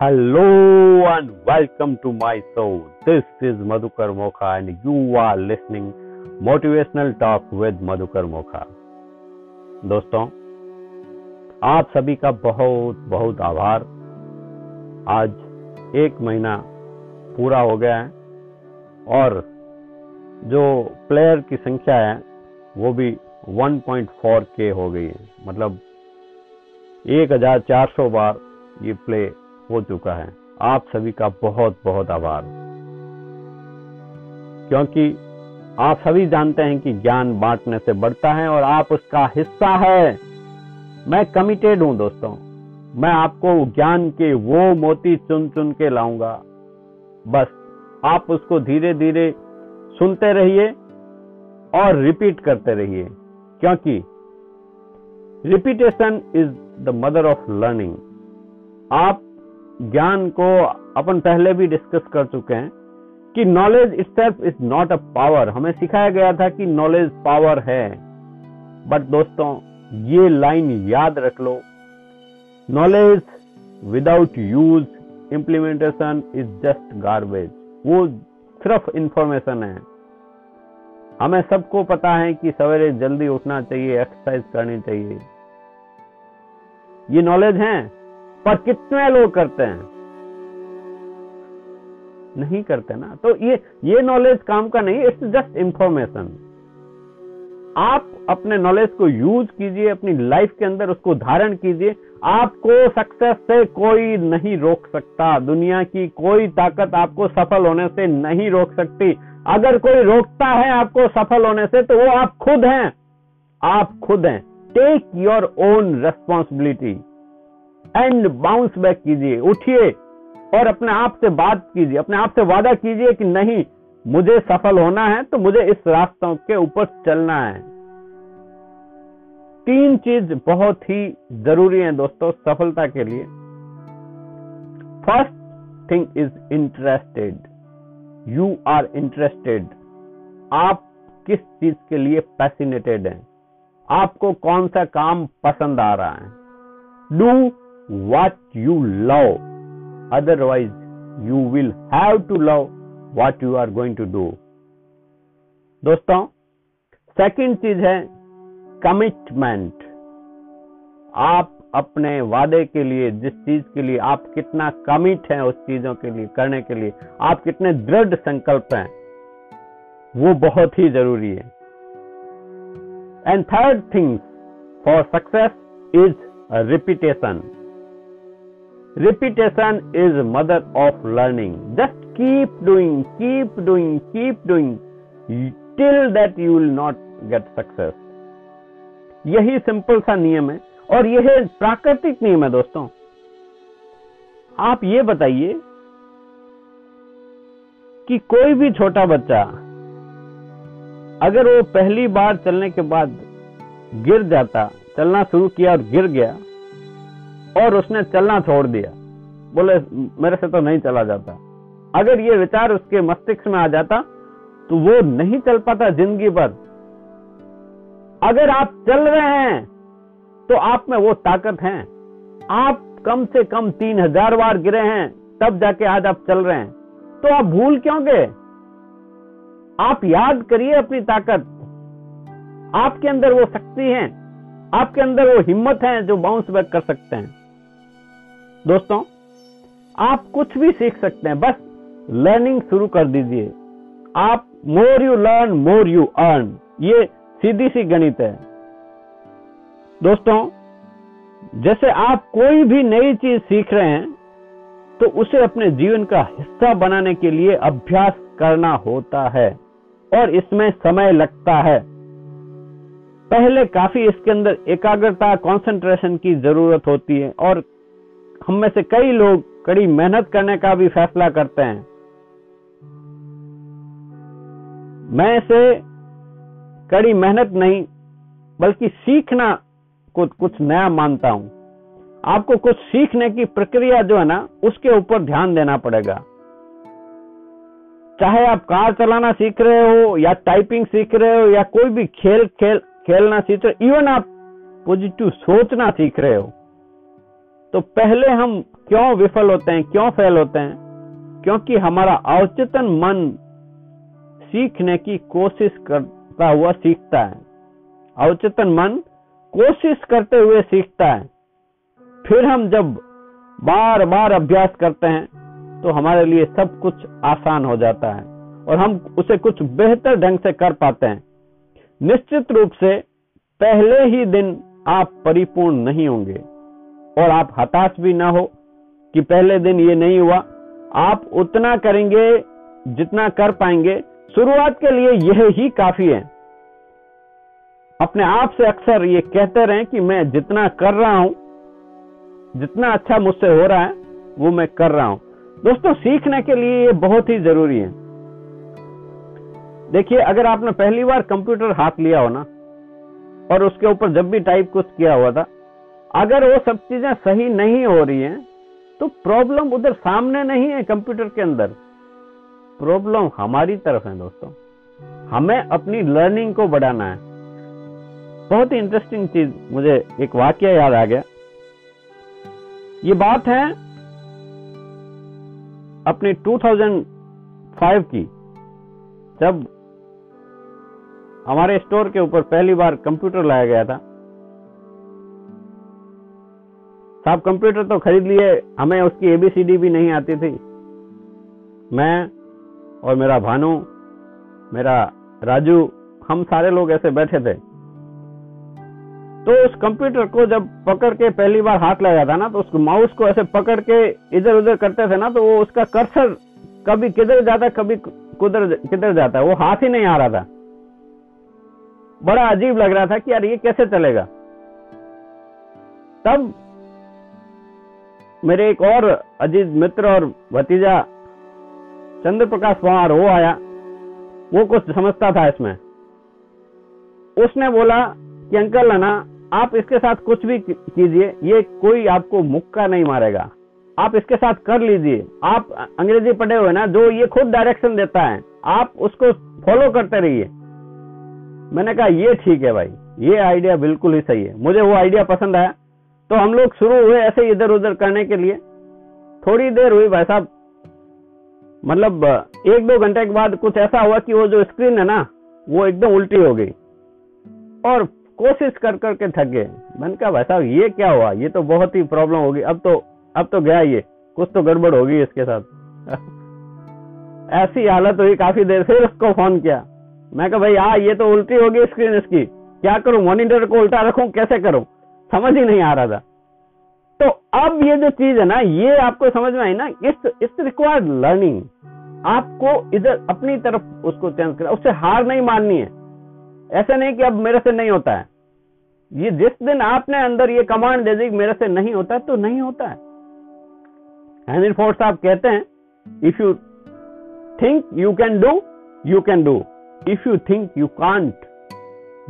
Hello and welcome to my show. This is Madhukar Mokha and you are listening Motivational Talk with Madhukar Mokha. दोस्तों आप सभी का बहुत बहुत आभार आज एक महीना पूरा हो गया है और जो प्लेयर की संख्या है वो भी 1.4 के हो गई है मतलब 1400 बार ये प्ले हो चुका है। आप सभी का बहुत बहुत आभार। क्योंकि आप सभी जानते हैं कि ज्ञान बांटने से बढ़ता है और आप उसका हिस्सा है। मैं कमिटेड हूँ दोस्तों। मैं आपको ज्ञान के वो मोती चुन चुन के लाऊँगा। बस आप उसको धीरे धीरे सुनते रहिए और रिपीट करते रहिए। क्योंकि repetition is the mother of learning आप ज्ञान को अपन पहले भी डिस्कस कर चुके हैं कि knowledge itself is not a power हमें सिखाया गया था कि नॉलेज पावर है। बट दोस्तों, ये लाइन याद रख लो। Knowledge without use implementation is just garbage वो सिर्फ़ इंफॉर्मेशन है। हमें सबको पता है कि सवेरे जल्दी उठना चाहिए एक्सरसाइज करनी चाहिए। ये नॉलेज है। पर कितने लोग करते हैं? नहीं करते ना। तो ये ये नॉलेज काम का नहीं इट्स जस्ट इंफॉर्मेशन आप अपने नॉलेज को यूज़ कीजिए, अपनी लाइफ के अंदर उसको धारण कीजिए। आपको सक्सेस से कोई नहीं रोक सकता। दुनिया की कोई ताकत आपको सफल होने से नहीं रोक सकती। अगर कोई रोकता है आपको सफल होने से तो वो आप खुद हैं। आप खुद हैं। Take your own responsibility and bounce back कीजिए, उठिए और अपने आप से बात कीजिए, अपने आप से वादा कीजिए कि नहीं, मुझे सफल होना है तो मुझे इस रास्तों के ऊपर चलना है। तीन चीज़ बहुत ही ज़रूरी है दोस्तों सफलता के लिए। First thing is interested you are interested आप किस चीज़ के लिए पैसिनेटेड हैं? आपको कौन सा काम पसंद आ रहा है? Do what you love. Otherwise, you will have to love what you are going to do. दोस्तों सेकंड चीज़ है कमिटमेंट आप अपने वादे के लिए, जिस चीज़ के लिए आप कितना कमिट हैं उस चीज़ों के लिए, करने के लिए, आप कितने दृढ़ संकल्प हैं, वो बहुत ही ज़रूरी है। And third thing for success is repetition repetition is mother of learning just keep doing keep doing keep doing till that you will not get success यही सिंपल सा नियम है और यह प्राकृतिक नियम है दोस्तों। आप ये बताइए कि कोई भी छोटा बच्चा अगर वो पहली बार चलने के बाद गिर जाता, चलना शुरू किया और गिर गया और उसने चलना छोड़ दिया। बोले, मेरे से तो नहीं चला जाता। अगर ये विचार उसके मस्तिष्क में आ जाता तो वो नहीं चल पाता ज़िंदगी भर। अगर आप चल रहे हैं तो आप में वो ताकत है। आप कम से कम तीन हज़ार बार गिरे हैं, तब जाके आज आप चल रहे हैं। तो आप भूल क्यों गए? आप याद करिए अपनी ताकत। आपके अंदर वो शक्ति है, आपके अंदर वो हिम्मत है जो बाउंस बैक कर सकते हैं। दोस्तों, आप कुछ भी सीख सकते हैं, बस लर्निंग शुरू कर दीजिए। आप more you learn more you earn ये सीधी सी गणित है। दोस्तों, जैसे आप कोई भी नई चीज़ सीख रहे हैं तो उसे अपने जीवन का हिस्सा बनाने के लिए अभ्यास करना होता है और इसमें समय लगता है। पहले काफ़ी इसके अंदर एकाग्रता कंसंट्रेशन की ज़रूरत होती है और हम में से कई लोग कड़ी मेहनत करने का भी फैसला करते हैं। मैं इसे कड़ी मेहनत नहीं, बल्कि सीखना को कुछ नया मानता हूँ। आपको कुछ सीखने की प्रक्रिया जो है ना, उसके ऊपर ध्यान देना पड़ेगा। चाहे आप कार चलाना सीख रहे हो, या टाइपिंग सीख रहे हो, या कोई भी खेल खेल, खेलना सीख रहे हो इवन आप पॉजिटिव सोचना सीख रहे हो। तो पहले हम क्यों विफल होते हैं, क्यों फेल होते हैं? क्योंकि हमारा अवचेतन मन सीखने की कोशिश करता हुआ सीखता है। अवचेतन मन कोशिश करते हुए सीखता है। फिर हम जब बार बार अभ्यास करते हैं तो हमारे लिए सब कुछ आसान हो जाता है और हम उसे कुछ बेहतर ढंग से कर पाते हैं। निश्चित रूप से पहले ही दिन आप परिपूर्ण नहीं होंगे। और आप हताश भी ना हो कि पहले दिन ये नहीं हुआ। आप उतना करेंगे जितना कर पाएँगे। शुरुआत के लिए यह ही काफ़ी है। अपने आप से अक्सर ये कहते रहे कि मैं जितना कर रहा हूँ, जितना अच्छा मुझसे हो रहा है, वो मैं कर रहा हूँ। दोस्तों, सीखने के लिए ये बहुत ही ज़रूरी है। देखिए, अगर आपने पहली बार कंप्यूटर हाथ लिया हो ना, और उसके ऊपर जब भी टाइप कुछ किया हुआ था अगर वो सब चीज़ें सही नहीं हो रही हैं तो प्रॉब्लम उधर सामने नहीं है कंप्यूटर के अंदर। प्रॉब्लम हमारी तरफ़ है दोस्तों। हमें अपनी लर्निंग को बढ़ाना है। बहुत ही इंटरेस्टिंग चीज़ मुझे एक वाक्य याद आ गया। ये बात है अपनी 2005 की, जब हमारे स्टोर के ऊपर पहली बार कंप्यूटर लाया गया था। साहब कंप्यूटर तो खरीद लिए, हमें उसकी एबीसीडी भी नहीं आती थी। मैं और मेरा भानु, मेरा राजू, हम सारे लोग ऐसे बैठे थे। तो उस कंप्यूटर को जब पकड़ के पहली बार हाथ लगाया था ना तो उस माउस को ऐसे पकड़ के इधर उधर करते थे ना तो वो उसका कर्सर कभी किधर जाता, कभी कुधर किधर जाता, वो हाथ ही नहीं आ रहा था। बड़ा अजीब लग रहा था कि यार ये कैसे चलेगा। तब मेरे एक और अज़ीज़ मित्र और भतीजा चंद्र प्रकाश पवार, वो आया। वो कुछ समझता था इसमें। उसने बोला कि, अंकल है ना, आप इसके साथ कुछ भी कीजिए, ये कोई आपको मुक्का नहीं मारेगा। आप इसके साथ कर लीजिए। आप अंग्रेज़ी पढ़े हुए ना, जो ये खुद डायरेक्शन देता है, आप उसको फॉलो करते रहिए। मैंने कहा, ये ठीक है भाई, ये आइडिया बिल्कुल ही सही है। मुझे वो आइडिया पसंद आया। तो हम लोग शुरू हुए ऐसे इधर उधर करने के लिए। थोड़ी देर हुई भाई साहब। मतलब एक दो घंटे के बाद कुछ ऐसा हुआ कि वो जो स्क्रीन है ना, वो एकदम उल्टी हो गई। और कोशिश कर करके थक गए। मैंने कहा, भाई साहब, ये क्या हुआ? ये तो बहुत ही प्रॉब्लम होगी। अब तो अब तो गया ये। कुछ तो गड़बड़ होगी इसके साथ। ऐसी हालत हुई काफ़ी देर फिर उसको फ़ोन किया। मैं कहा, भाई हाँ ये तो उल्टी होगी स्क्रीन इसकी। क्या करूँ? मॉनिटर को उल्टा रखूँ? कैसे करूँ? समझ ही नहीं आ रहा था। तो अब ये जो चीज़ है ना, ये आपको समझ में आई ना, इस इस रिक्वायर्ड लर्निंग आपको इधर अपनी तरफ़ उसको चेंज करना, उससे हार नहीं माननी है। ऐसा नहीं कि अब मेरे से नहीं होता है। ये जिस दिन आपने अंदर ये कमांड दे दी मेरे से नहीं होता तो नहीं होता है। हेनरी फोर्ड साहब कहते हैं if you think you can do you can do if you think you can't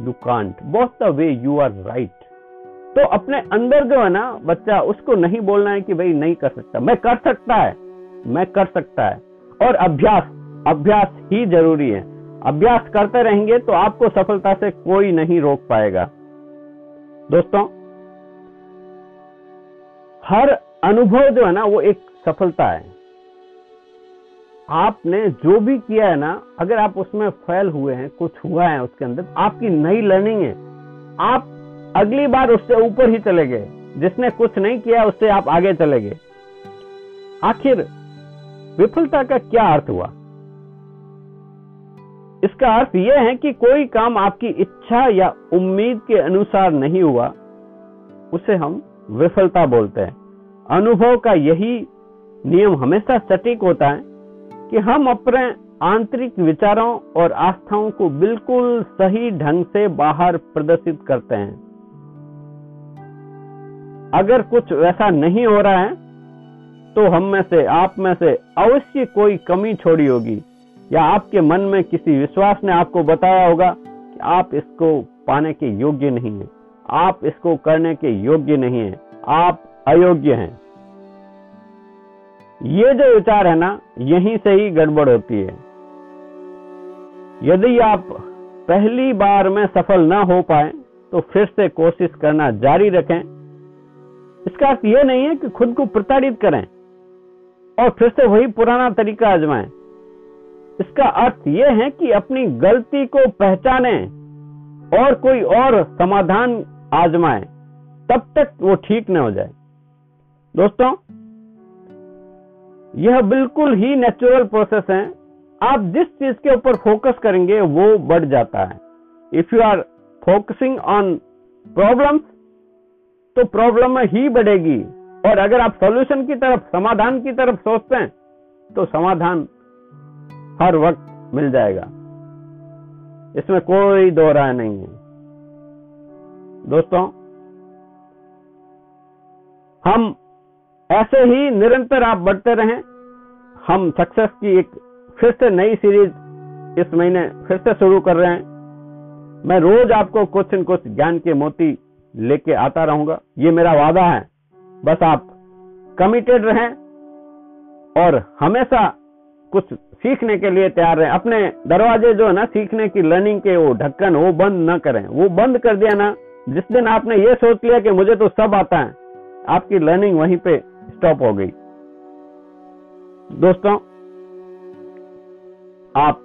you can't both the way you are right तो अपने अंदर जो है ना, बच्चा, उसको नहीं बोलना है कि भाई नहीं कर सकता। मैं कर सकता है, मैं कर सकता है। और अभ्यास अभ्यास ही ज़रूरी है। अभ्यास करते रहेंगे तो आपको सफलता से कोई नहीं रोक पाएगा। दोस्तों, हर अनुभव जो है ना, वो एक सफलता है। आपने जो भी किया है ना, अगर आप उसमें फेल हुए हैं, कुछ हुआ है उसके अंदर, आपकी नई लर्निंग है। आप अगली बार उससे ऊपर ही चले गए। जिसने कुछ नहीं किया, उससे आप आगे चले गए। आखिर विफलता का क्या अर्थ हुआ? इसका अर्थ यह है कि कोई काम आपकी इच्छा या उम्मीद के अनुसार नहीं हुआ, उसे हम विफलता बोलते हैं। अनुभव का यही नियम हमेशा सटीक होता है कि हम अपने आंतरिक विचारों और आस्थाओं को बिल्कुल सही ढंग से बाहर प्रदर्शित करते हैं। अगर कुछ वैसा नहीं हो रहा है तो हम में से, आप में से अवश्य कोई कमी छोड़ी होगी। या आपके मन में किसी विश्वास ने आपको बताया होगा कि आप इसको पाने के योग्य नहीं है। आप इसको करने के योग्य नहीं है। आप अयोग्य हैं। ये जो विचार है ना, यहीं से ही गड़बड़ होती है। यदि आप पहली बार में सफल ना हो पाए तो फिर से कोशिश करना जारी रखें। इसका अर्थ यह नहीं है कि खुद को प्रताड़ित करें और फिर से वही पुराना तरीका आजमाएँ। इसका अर्थ यह है कि अपनी गलती को पहचाने और कोई और समाधान आजमाए, तब तक वो ठीक न हो जाए। दोस्तों, यह बिल्कुल ही नेचुरल प्रोसेस है। आप जिस चीज़ के ऊपर फोकस करेंगे, वो बढ़ जाता है। If you are focusing on problem तो प्रॉब्लम ही बढ़ेगी। और अगर आप सॉल्यूशन की तरफ़, समाधान की तरफ़ सोचते हैं तो समाधान हर वक्त मिल जाएगा। इसमें कोई दो राय नहीं है। दोस्तों, हम ऐसे ही निरंतर आप बढ़ते रहें। हम सक्सेस की एक फिर से नई सीरीज़ इस महीने फिर से शुरू कर रहे हैं। मैं रोज आपको कुछ न कुछ ज्ञान के मोती लेके आता रहूँगा। ये मेरा वादा है। बस आप कमिटेड रहें और हमेशा कुछ सीखने के लिए तैयार रहें। अपने दरवाजे जो है ना, सीखने की लर्निंग के वो ढक्कन, वो बंद न करें। वो बंद कर दिया ना, जिस दिन आपने ये सोच लिया कि मुझे तो सब आता है, आपकी लर्निंग वहीं पे स्टॉप हो गई। दोस्तों, आप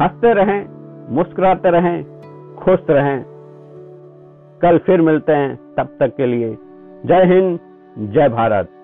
हँसते रहें, मुस्कुराते रहें, खुश रहें। कल फिर मिलते हैं तब तक के लिए जय हिंद जय भारत।